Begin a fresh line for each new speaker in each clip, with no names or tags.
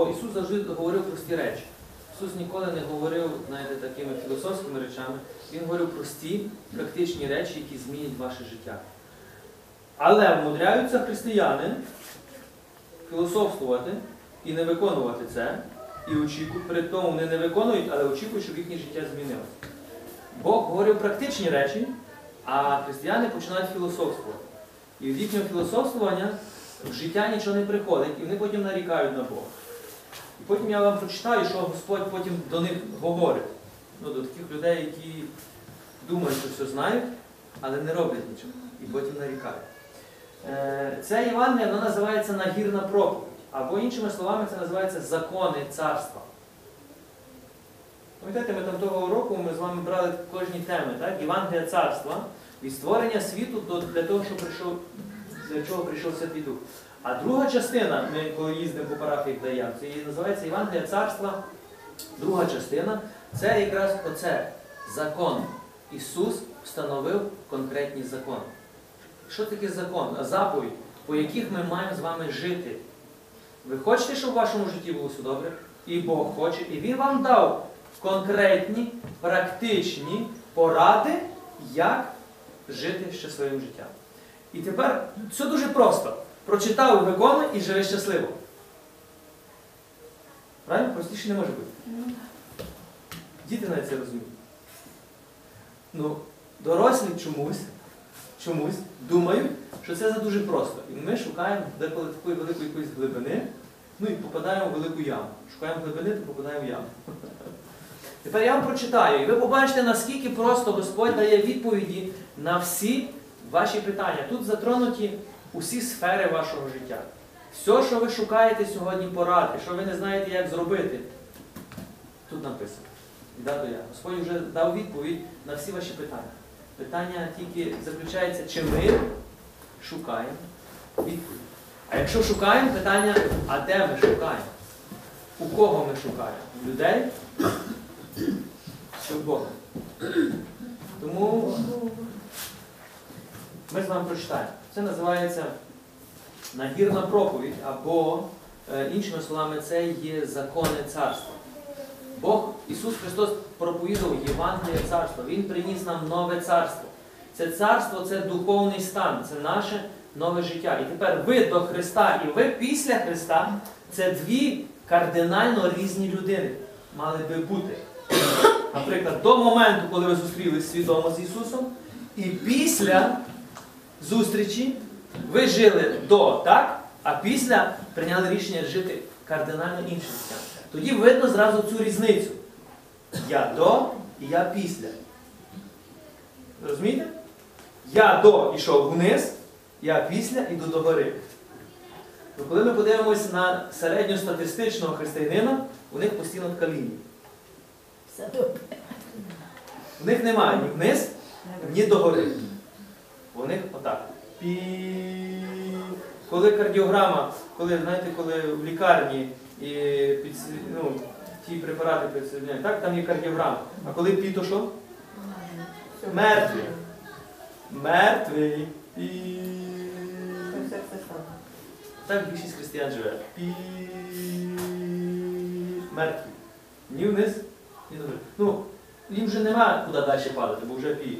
Ісус завжди говорив прості речі. Ісус ніколи не говорив, знаєте, такими філософськими речами. Він говорив прості, практичні речі, які змінять ваше життя. Але вмудряються християни філософствувати і не виконувати це. І очікують, при тому вони не виконують, але очікують, щоб їхнє життя змінилося. Бог говорив практичні речі, а християни починають філософствувати. І від їхнього філософствування в життя нічого не приходить, і вони потім нарікають на Бога. І потім я вам прочитаю, що Господь потім до них говорить. Ну, до таких людей, які думають, що все знають, але не роблять нічого. І потім нарікають. Е, Це Євангеліє воно називається нагірна проповідь. Або іншими словами, це називається закони царства. Пам'ятаєте, ми там того року ми з вами брали кожні теми, так? Євангелія царства від створення світу для того, що прийшов, для чого прийшов Святий Дух. А друга частина, ми коли їздимо по парафіях даємо, це її називається Євангелія царства. Друга частина це якраз оце закон. Ісус встановив конкретні закони. Що таке закон? Заповідь, по яких ми маємо з вами жити. Ви хочете, щоб в вашому житті було все добре? І Бог хоче, і Він вам дав конкретні, практичні поради, як жити щасливим життям. І тепер все дуже просто. Прочитав виконуй і живи щасливо. Правильно? Простіше не може бути. Діти навіть це розуміють. Ну, дорослі чомусь, чомусь думають, що це за дуже просто. І ми шукаємо деколи такої великої якоїсь глибини, ну і попадаємо в велику яму. Шукаємо глибини, то попадаємо в яму. Тепер я вам прочитаю, і ви побачите, наскільки просто Господь дає відповіді на всі ваші питання. Тут затронуті усі сфери вашого життя. Все, що ви шукаєте сьогодні поради, що ви не знаєте, як зробити, тут написано. І дату я. Господь вже дав відповідь на всі ваші питання. Питання тільки заключається, чи ми шукаємо відповідь. А якщо шукаємо, питання, а де ми шукаємо? У кого ми шукаємо? Людей чи в Бога? Тому ми з вами прочитаємо. Це називається нагірна проповідь, або, е, іншими словами, це є закони царства. Бог, Ісус Христос проповідував Євангеліє царства. Він приніс нам нове царство. Це царство це духовний стан, це наше нове життя. І тепер ви до Христа і ви після Христа це дві кардинально різні людини мали би бути. Наприклад, до моменту, коли ви зустрілись свідомо з Ісусом, і після зустрічі ви жили до, так? А після прийняли рішення жити кардинально іншим життям. Тоді видно зразу цю різницю. Я до і я після. Розумієте? Я до йшов вниз, я після йду до гори. Ну, коли ми подивимося на середньостатистичного християнина, у них постійно така лінія.
Все добре.
У них немає ні вниз, ні до гори. Них отак. Пі... Коли кардіограма, коли, знаєте, коли в лікарні і під, ну, ті препарати підсоединяють, так, там є кардіограма. А коли пі, то що? Мертвий. Мертвий. І... Так більшість християн живе. Пі... Мертвий. Ні вниз, ні до гори. Ну, їм вже нема куди далі падати, бо вже пі.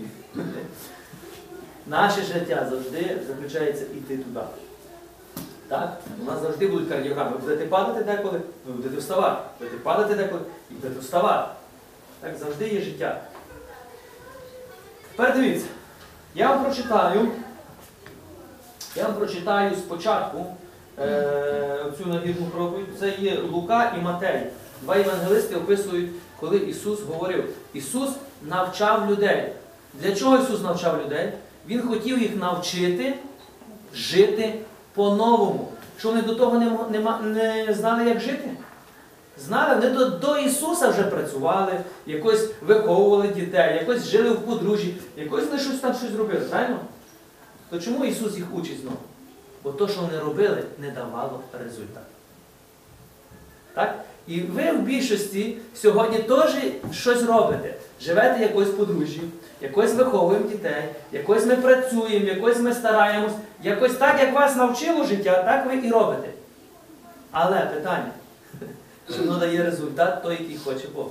Наше життя завжди заключається йти туди. Так? У нас завжди будуть кардіограми. Ви будете падати деколи, ви будете вставати. Будете падати деколи і будете вставати. Так завжди є життя. Тепер дивіться, я вам прочитаю, я вам прочитаю спочатку е, цю навірну проповідь. Це є Лука і Матей. Два євангелисти описують, коли Ісус говорив. Ісус навчав людей. Для чого Ісус навчав людей? Він хотів їх навчити жити по-новому. Що вони до того не, не, не знали, як жити? Знали, вони до, до Ісуса вже працювали, якось виховували дітей, якось жили в подружжі, якось вони щось там щось робили, правильно? То чому Ісус їх учить знову? Бо то, що вони робили, не давало результату. Так? І ви в більшості сьогодні теж щось робите. Живете якось подружжі, якось виховуємо дітей, якось ми працюємо, якось ми стараємось, якось так, як вас навчило життя, так ви і робите. Але питання, що воно дає результат той, який хоче Бог.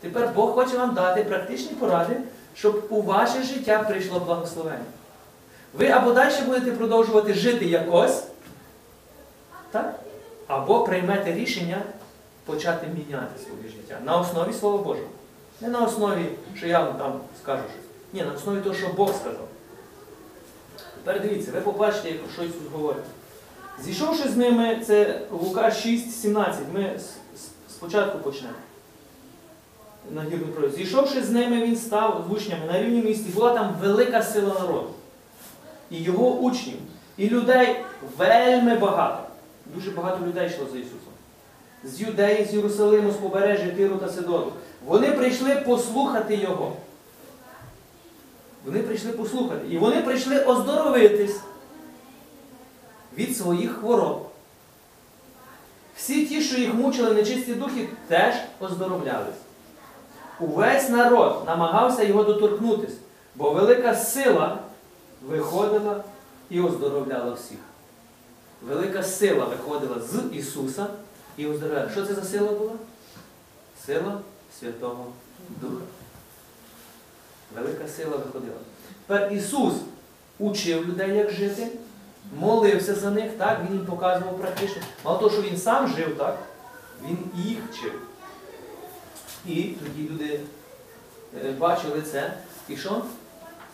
Тепер Бог хоче вам дати практичні поради, щоб у ваше життя прийшло благословення. Ви або далі будете продовжувати жити якось, так? або приймете рішення почати міняти своє життя на основі Слова Божого. Не на основі, що я вам там скажу щось. Ні, на основі того, що Бог сказав. Тепер дивіться, ви побачите, як що Ісус говорить. Зійшовши з ними, це Лука 6, 17. Ми спочатку почнемо. На. Зійшовши з ними, він став з учнями на рівні місці. Була там велика сила народу. І його учнів, і людей вельми багато. Дуже багато людей йшло за Ісусом. З Юдеї, з Єрусалиму, з побережжя Тиру та Сидону. Вони прийшли послухати Його. Вони прийшли послухати. І вони прийшли оздоровитись від своїх хвороб. Всі ті, що їх мучили нечисті духи, теж оздоровлялись. Увесь народ намагався його доторкнутись, бо велика сила виходила і оздоровляла всіх. Велика сила виходила з Ісуса і оздоровляла. Що це за сила була? Сила Святого Духа. Велика сила виходила. Тепер Ісус учив людей, як жити, молився за них, так, Він їм показував практично. Мало того, що Він сам жив, так, Він їх вчив. І тоді люди е, бачили це. І що?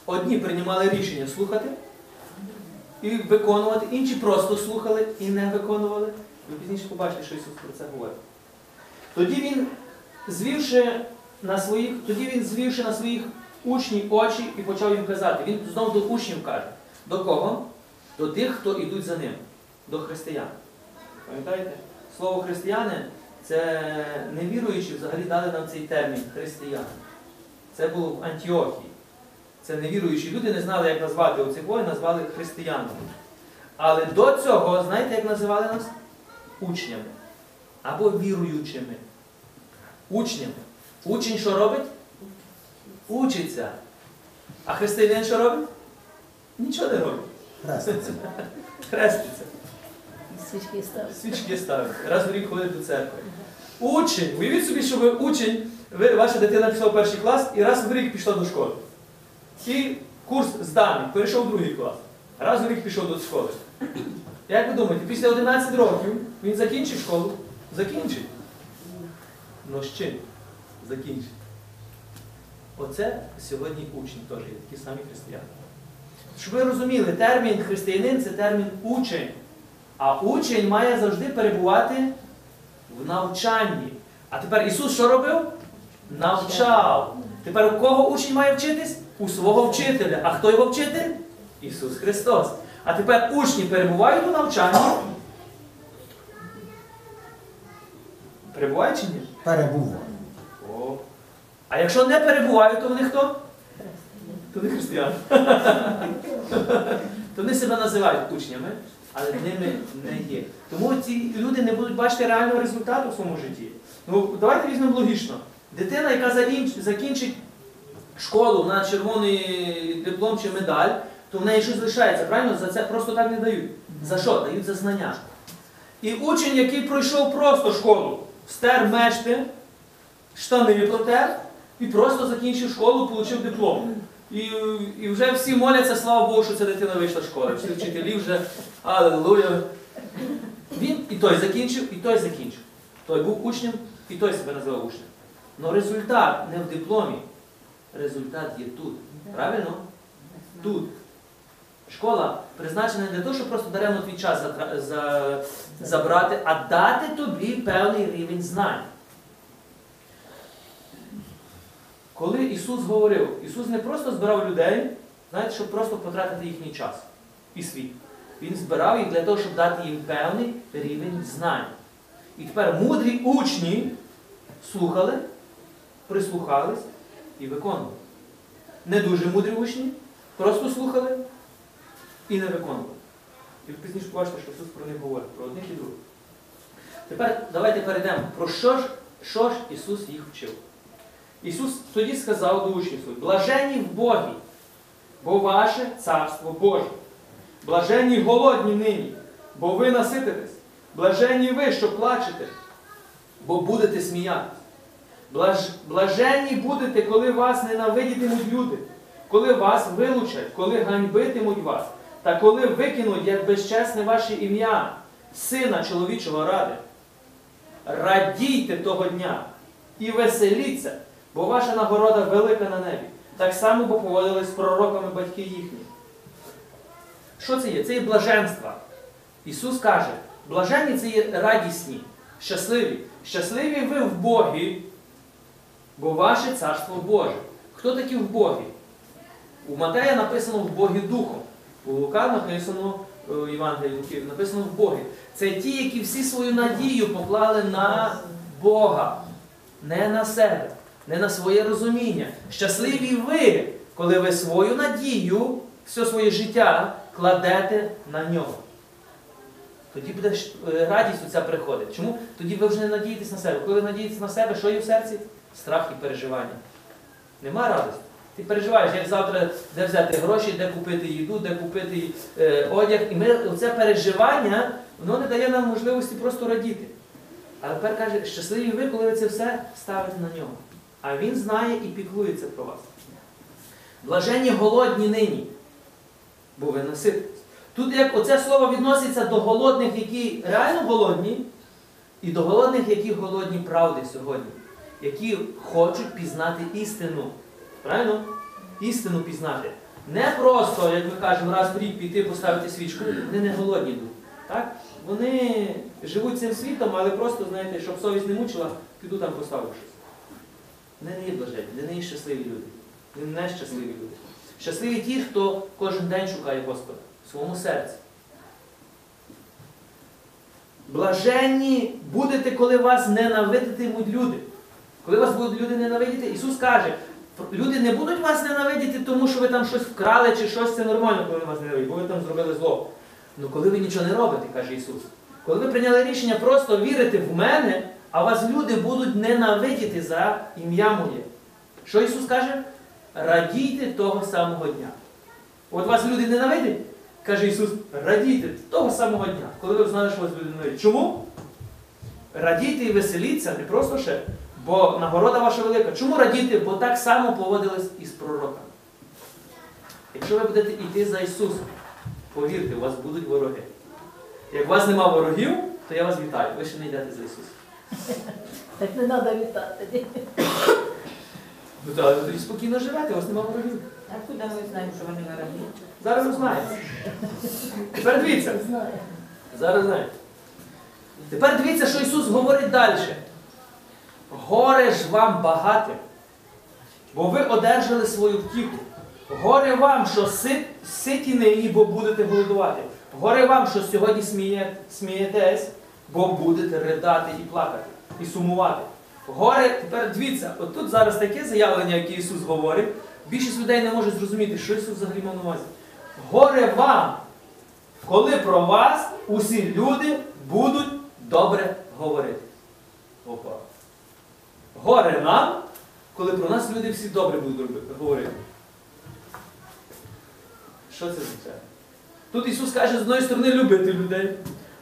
Одні приймали рішення слухати і виконувати, інші просто слухали і не виконували. Ви пізніше побачите, що Ісус про це говорить. Тоді він, звівши на своїх, тоді він звівши на своїх учнів очі і почав їм казати. Він знову до учнів каже. До кого? До тих, хто йдуть за ним, до християн. Пам'ятаєте? Слово християни це невіруючі взагалі дали нам цей термін християни. Це було в Антіохії. Це невіруючі люди не знали, як назвати оцих воїн, назвали християнами. Але до цього, знаєте, як називали нас? Учнями. Або віруючими. Учнями. Учень що робить? Учиться. А християнин що робить? Нічого не робить.
Хреститься.
Хреститься.
Свічки ставить.
Свічки ставить. Раз в рік ходить до церкви. Учень. Уявіть собі, що ви учень, ви, ваша дитина пішла в перший клас і раз в рік пішла до школи. І курс зданий, перейшов в другий клас. Раз в рік пішов до школи. Як ви думаєте, після 11 років він закінчить школу? Закінчить. Ну з чим? Закінчить. Оце сьогодні учні теж є, такі самі християни. Щоб ви розуміли, термін християнин це термін учень. А учень має завжди перебувати в навчанні. А тепер Ісус що робив? Навчав. Тепер у кого учень має вчитись? У свого вчителя. А хто його вчитель? Ісус Христос. А тепер учні перебувають у навчанні. Перебувають чи ні?
Перебуває.
О. А якщо не перебувають, то вони хто? То вони християни. То вони себе називають учнями, але ними не є. Тому ці люди не будуть бачити реального результату в своєму житті. Ну, давайте візьмемо логічно. Дитина, яка закінчить школу на червоний диплом чи медаль, то в неї щось лишається, правильно? За це просто так не дають. За що? Дають за знання. І учень, який пройшов просто школу, стер мешти, штани протер і просто закінчив школу, отримав диплом. І, і вже всі моляться, слава Богу, що ця дитина вийшла з школи. Всі вчителі вже алелуя. Він і той закінчив, і той закінчив. Той був учнем, і той себе називав учнем. Але результат не в дипломі. Результат є тут. Правильно? Тут. Школа призначена не для того, щоб просто даремно твій час забрати, а дати тобі певний рівень знань. Коли Ісус говорив, Ісус не просто збирав людей, знаєте, щоб просто потратити їхній час і свій. Він збирав їх для того, щоб дати їм певний рівень знань. І тепер мудрі учні слухали, прислухались і виконували. Не дуже мудрі учні, просто слухали і не виконували. І ви пізніше побачите, що Ісус про них говорить, про одних і других. Тепер давайте перейдемо, про що ж, що ж Ісус їх вчив. Ісус тоді сказав до учнів своїх, блаженні в Богі, бо ваше царство Боже. Блаженні голодні нині, бо ви насититесь. Блаженні ви, що плачете, бо будете сміятися. Блаж... Блаженні будете, коли вас ненавидітимуть люди, коли вас вилучать, коли ганьбитимуть вас, та коли викинуть, як безчесне ваше ім'я, сина чоловічого ради. Радійте того дня і веселіться, бо ваша нагорода велика на небі. Так само, бо поводились з пророками батьки їхні. Що це є? Це є блаженство. Ісус каже, блаженні це є радісні, щасливі. Щасливі ви в Богі, бо ваше царство Боже. Хто такі в Богі? У Матея написано в Богі Духом. У Лука написано е, в Євангелії Луки, написано в Богі. Це ті, які всі свою надію поклали на Бога, не на себе, не на своє розуміння. Щасливі ви, коли ви свою надію, все своє життя кладете на нього. Тоді буде е, радість оця приходить. Чому? Тоді ви вже не надієтесь на себе. Коли ви надієтесь на себе, що є в серці? Страх і переживання. Нема радості. Ти переживаєш, як завтра де взяти гроші, де купити їду, де купити е, одяг. І ми оце переживання, воно не дає нам можливості просто радіти. А тепер каже, щасливі ви, коли ви це все ставите на нього. А він знає і піклується про вас. Блаженні голодні нині, бо ви насититесь. Тут як оце слово відноситься до голодних, які реально голодні, і до голодних, які голодні правди сьогодні, які хочуть пізнати істину. Правильно? Істину пізнати. Не просто, як ми кажемо, раз в рік піти поставити свічку. Вони не голодні йдуть. Так? Вони живуть цим світом, але просто, знаєте, щоб совість не мучила, піду там поставлю щось. Вони не є блаженні, вони не є щасливі люди. Вони не щасливі люди. Щасливі ті, хто кожен день шукає Господа в своєму серці. Блаженні будете, коли вас ненавидитимуть люди. Коли вас будуть люди ненавидіти, Ісус каже, люди не будуть вас ненавидіти, тому що ви там щось вкрали чи щось, це нормально, коли вас ненавидять, бо ви там зробили зло. Ну коли ви нічого не робите, каже Ісус, коли ви прийняли рішення просто вірити в мене, а вас люди будуть ненавидіти за ім'я моє. Що Ісус каже? Радійте того самого дня. От вас люди ненавидять, каже Ісус, радійте того самого дня, коли ви знаєте, що вас люди ненавидять. Чому? Радійте і веселіться, не просто ще, бо нагорода ваша велика. Чому радіти? Бо так само поводились із пророками. Якщо ви будете йти за Ісусом, повірте, у вас будуть вороги. Як у вас нема ворогів, то я вас вітаю. Ви ще не йдете за Ісусом.
Так не треба вітати.
Ну так, ви тоді спокійно живете, у вас нема ворогів.
А куди ми знаємо, що вони вороги?
Зараз ви. Тепер дивіться. Зараз знаєте. Тепер дивіться, що Ісус говорить далі. Горе ж вам багатим, бо ви одержали свою втіху. Горе вам, що сит, ситі нині, бо будете голодувати. Горе вам, що сьогодні сміє, смієтесь, бо будете ридати і плакати, і сумувати. Горе, тепер дивіться, от тут зараз таке заявлення, яке Ісус говорить, більшість людей не може зрозуміти, що Ісус взагалі мав на увазі. Горе вам, коли про вас усі люди будуть добре говорити. Опа. Горе нам, коли про нас люди всі добре будуть говорити. Що це означає? Тут Ісус каже, з одної сторони любити людей,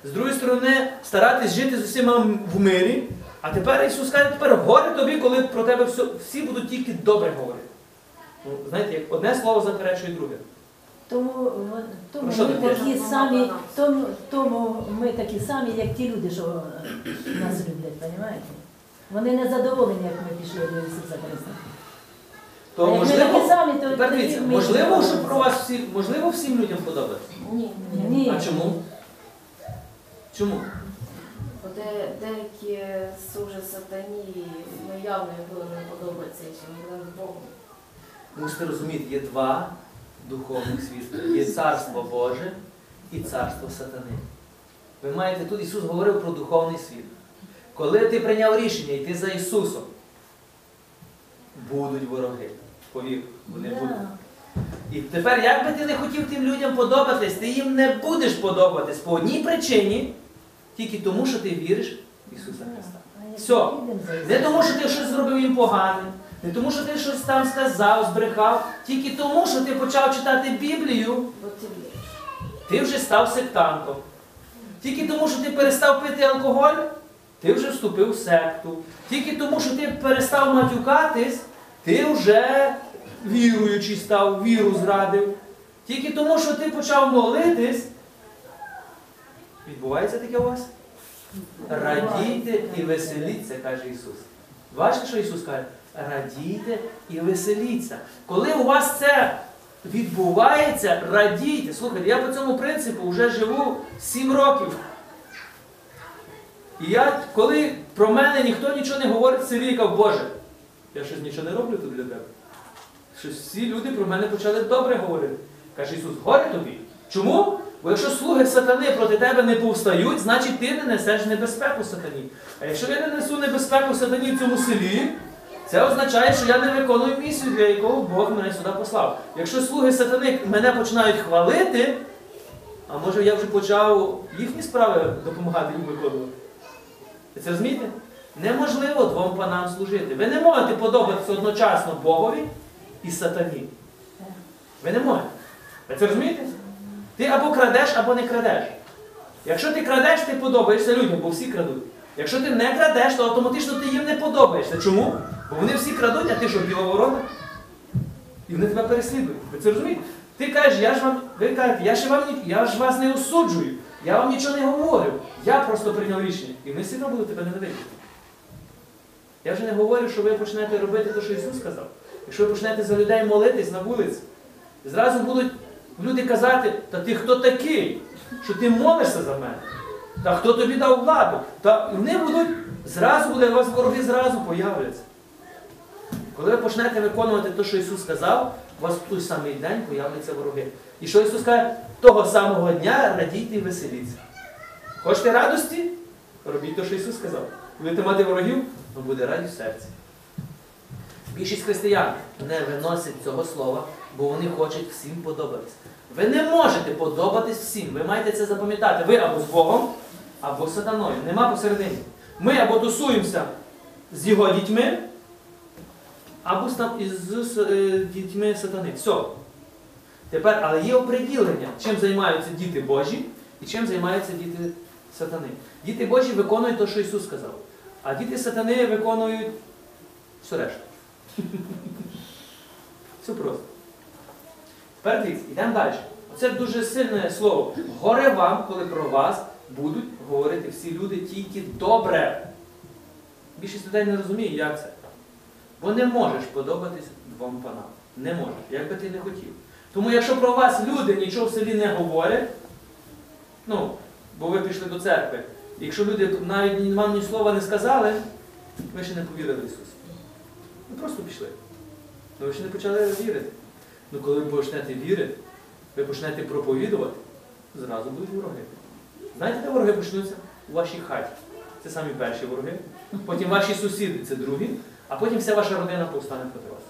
з другої сторони старатись жити з усіма в мирі. А тепер Ісус каже, тепер горе тобі, коли про тебе все, всі будуть тільки добре говорити. Ну, знаєте, як одне слово заперечує друге.
Тому, тому
що
ми такі самі, тому, тому ми такі самі, як ті люди, що нас люблять, розумієте? Вони не задоволені, як ми пішли до Ісуса Христа.
То
А як ми
можливо,
такі самі, то
тепер
тоді
дивіться,
ми
можливо, що про вас всі, можливо, всім людям подобається.
Ні.
Ні.
А чому? Чому?
Бо де, деякі служать сатані, ну явно їм було не подобається, чи ми будемо з Богом.
Мусите розуміти, є два духовних світи. Є царство Боже і царство сатани. Ви маєте тут Ісус говорив про духовний світ. Коли ти прийняв рішення йти за Ісусом, будуть вороги. Повір, вони
Да.
будуть. І тепер, як би ти не хотів тим людям подобатись, ти їм не будеш подобатись по одній причині, тільки тому, що ти віриш в Ісуса Христа. Все. Не тому, що ти щось зробив їм погане, не тому, що ти щось там сказав, збрехав, тільки тому, що ти почав читати Біблію,
ти
вже став сектантом. Тільки тому, що ти перестав пити алкоголь, ти вже вступив в секту. Тільки тому, що ти перестав матюкатись, ти вже віруючий став, віру зрадив. Тільки тому, що ти почав молитись, відбувається таке у вас? Радійте і веселіться, каже Ісус. Бачите, що Ісус каже? Радійте і веселіться. Коли у вас це відбувається, радійте. Слухайте, я по цьому принципу вже живу 7 років. І я, коли про мене ніхто нічого не говорить в селі, Боже, я щось нічого не роблю тут для тебе. Щось всі люди про мене почали добре говорити. Каже Ісус, горе тобі. Чому? Бо якщо слуги сатани проти тебе не повстають, значить ти не несеш небезпеку сатані. А якщо я не несу небезпеку сатані в цьому селі, це означає, що я не виконую місію, для якого Бог мене сюди послав. Якщо слуги сатани мене починають хвалити, а може я вже почав їхні справи допомагати їм виконувати. Ви це розумієте? Неможливо двом панам служити. Ви не можете подобатися одночасно Богові і сатані. Ви не можете. Ви це розумієте? Ти або крадеш, або не крадеш. Якщо ти крадеш, ти подобаєшся людям, бо всі крадуть. Якщо ти не крадеш, то автоматично ти їм не подобаєшся. Чому? Бо вони всі крадуть, а ти що, біла ворона? І вони тебе переслідують. Ви це розумієте? Ти кажеш, я ж вам, ви кажете, я ж, вам, я ж вас не осуджую, я вам нічого не говорю. Я просто прийняв рішення. І вони все одно будуть тебе ненавидіти. Я вже не говорю, що ви почнете робити те, що Ісус сказав. Якщо ви почнете за людей молитись на вулиці, зразу будуть люди казати, та ти хто такий, що ти молишся за мене? Та хто тобі дав владу? Та вони будуть, зразу буде, у вас вороги зразу появляться. Коли ви почнете виконувати те, що Ісус сказав, у вас в той самий день появляться вороги. І що Ісус каже, того самого дня радійте і веселіться. Хочете радості? Робіть те, що Ісус сказав. Будете мати ворогів, то буде радість в серці. Більшість християн не виносять цього слова, бо вони хочуть всім подобатись. Ви не можете подобатись всім. Ви маєте це запам'ятати. Ви або з Богом, або з сатаною. Нема посередині. Ми або тусуємося з його дітьми, або з, там- із- е, дітьми сатани. Все. Тепер, але є оприділення, чим займаються діти Божі і чим займаються діти сатани. Діти Божі виконують те, що Ісус сказав. А діти сатани виконують все решту. Все просто. Тепер дивіться, йдемо далі. Це дуже сильне слово. Горе вам, коли про вас будуть говорити всі люди тільки добре. Більшість людей не розуміє, як це. Бо не можеш подобатись двом панам. Не можеш, як би ти не хотів. Тому якщо про вас люди нічого в селі не говорять, ну, бо ви пішли до церкви, якщо люди навіть вам ні слова не сказали, ви ще не повірили в Ісуса. Ви просто пішли. Ну ви ще не почали вірити. Ну коли ви почнете вірити, ви почнете проповідувати, зразу будуть вороги. Знаєте, де вороги почнуться? У вашій хаті. Це самі перші вороги. Потім ваші сусіди це другі, а потім вся ваша родина повстане проти вас.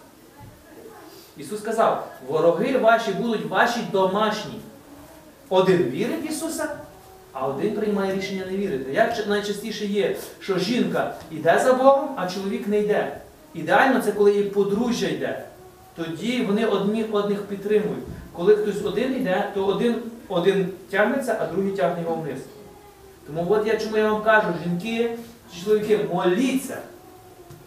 Ісус сказав, вороги ваші будуть ваші домашні. Один вірить в Ісуса, а один приймає рішення не вірити. Як найчастіше є, що жінка йде за Богом, а чоловік не йде. Ідеально це коли її подружжя йде. Тоді вони одні одних підтримують. Коли хтось один йде, то один, один тягнеться, а другий тягне його вниз. Тому от я чому я вам кажу, жінки, чоловіки, моліться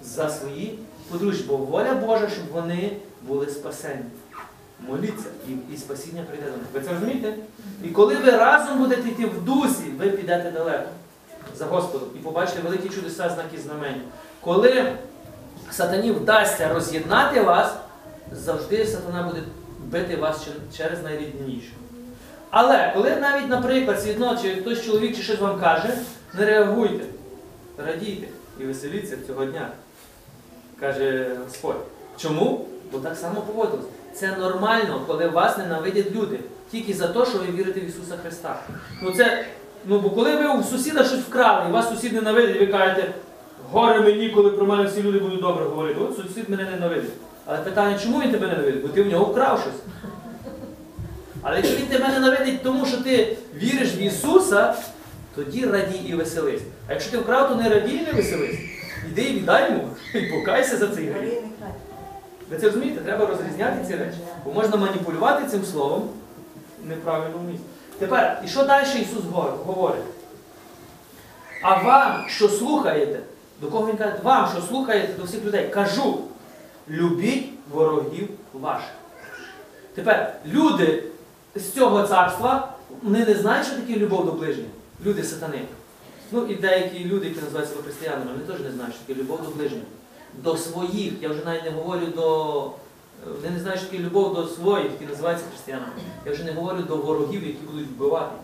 за свої подружжя, бо воля Божа, щоб вони були спасені. Моліться, і, і спасіння прийде до них. Ви це розумієте? І коли ви разом будете йти в дусі, ви підете далеко за Господом і побачите великі чудеса, знаки знамення. Коли сатані вдасться роз'єднати вас, завжди сатана буде бити вас через найрідніше. Але коли навіть, наприклад, свідно, чи хтось чоловік чи щось вам каже, не реагуйте, радійте і веселіться цього дня, каже Господь. Чому? Бо так само поводилось. Це нормально, коли вас ненавидять люди, тільки за те, що ви вірите в Ісуса Христа. Ну це, ну бо коли ви у сусіда щось вкрали, і вас сусід ненавидить, ви кажете, горе мені, коли про мене всі люди будуть добре говорити. От сусід мене ненавидить. Але питання, чому він тебе ненавидить? Бо ти в нього вкрав щось. Але якщо він тебе ненавидить тому, що ти віриш в Ісуса, тоді радій і веселись. А якщо ти вкрав, то не радій і не веселись. Іди і віддай йому, і покайся за цей гріх. Ви це розумієте? Треба розрізняти ці речі. Бо можна маніпулювати цим словом в неправильному місці. Тепер, і що далі Ісус говорить? А вам, що слухаєте, до кого він каже, вам, що слухаєте до всіх людей, кажу, любіть ворогів ваших. Тепер люди з цього царства, вони не знають, що таке любов до ближніх. Люди сатани. Ну і деякі люди, які називають себе християнами, вони теж не знають, що таке любов до ближніх. До своїх. Я вже навіть не говорю до. Вони не знають, що таке любов до своїх, які називаються християнами. Я вже не говорю до ворогів, які будуть вбивати.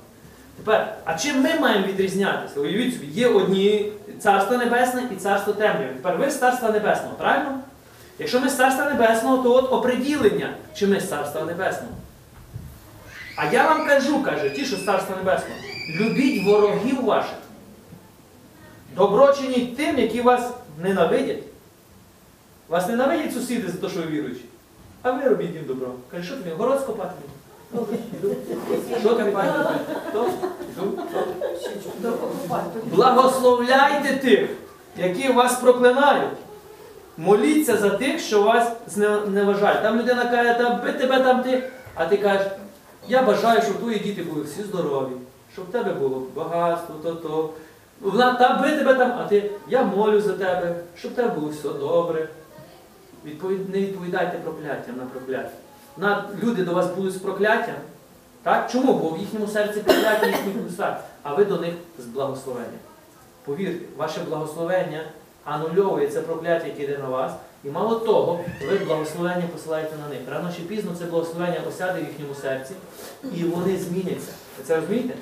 Тепер, а чим ми маємо відрізнятися? Уявіть собі, є одні царство небесне і царство темряве. Тепер ви з царства небесного, правильно? Якщо ми з царства небесного, то от оприділення, чи ми з царства небесного. А я вам кажу, каже, ті, що з царства небесного, любіть ворогів ваших. Добро чиніть тим, які вас ненавидять. Вас ненавидять сусіди за те, що ви віруючі. А ви робіть їм добро. Каже, що тобі, город скопати? Добре. Що ти пані? Йду. Благословляйте тих, які вас проклинають. Моліться за тих, що вас зне- зневажають. Там людина каже, та би тебе там ти. А ти кажеш, я бажаю, щоб твої діти були всі здорові, щоб в тебе було багатство, то-то. Вона та би тебе там, а ти, я молю за тебе, щоб тебе було все добре. Відповідь, не відповідайте прокляттям на прокляття. На, люди до вас будуть з прокляттям. Так? Чому? Бо в їхньому серці прокляття, в їхніх устах, а ви до них з благословенням. Повірте, ваше благословення анульовує це прокляття, яке йде на вас. І мало того, ви благословення посилаєте на них. Рано чи пізно це благословення осяде в їхньому серці, і вони зміняться. Це розумієте?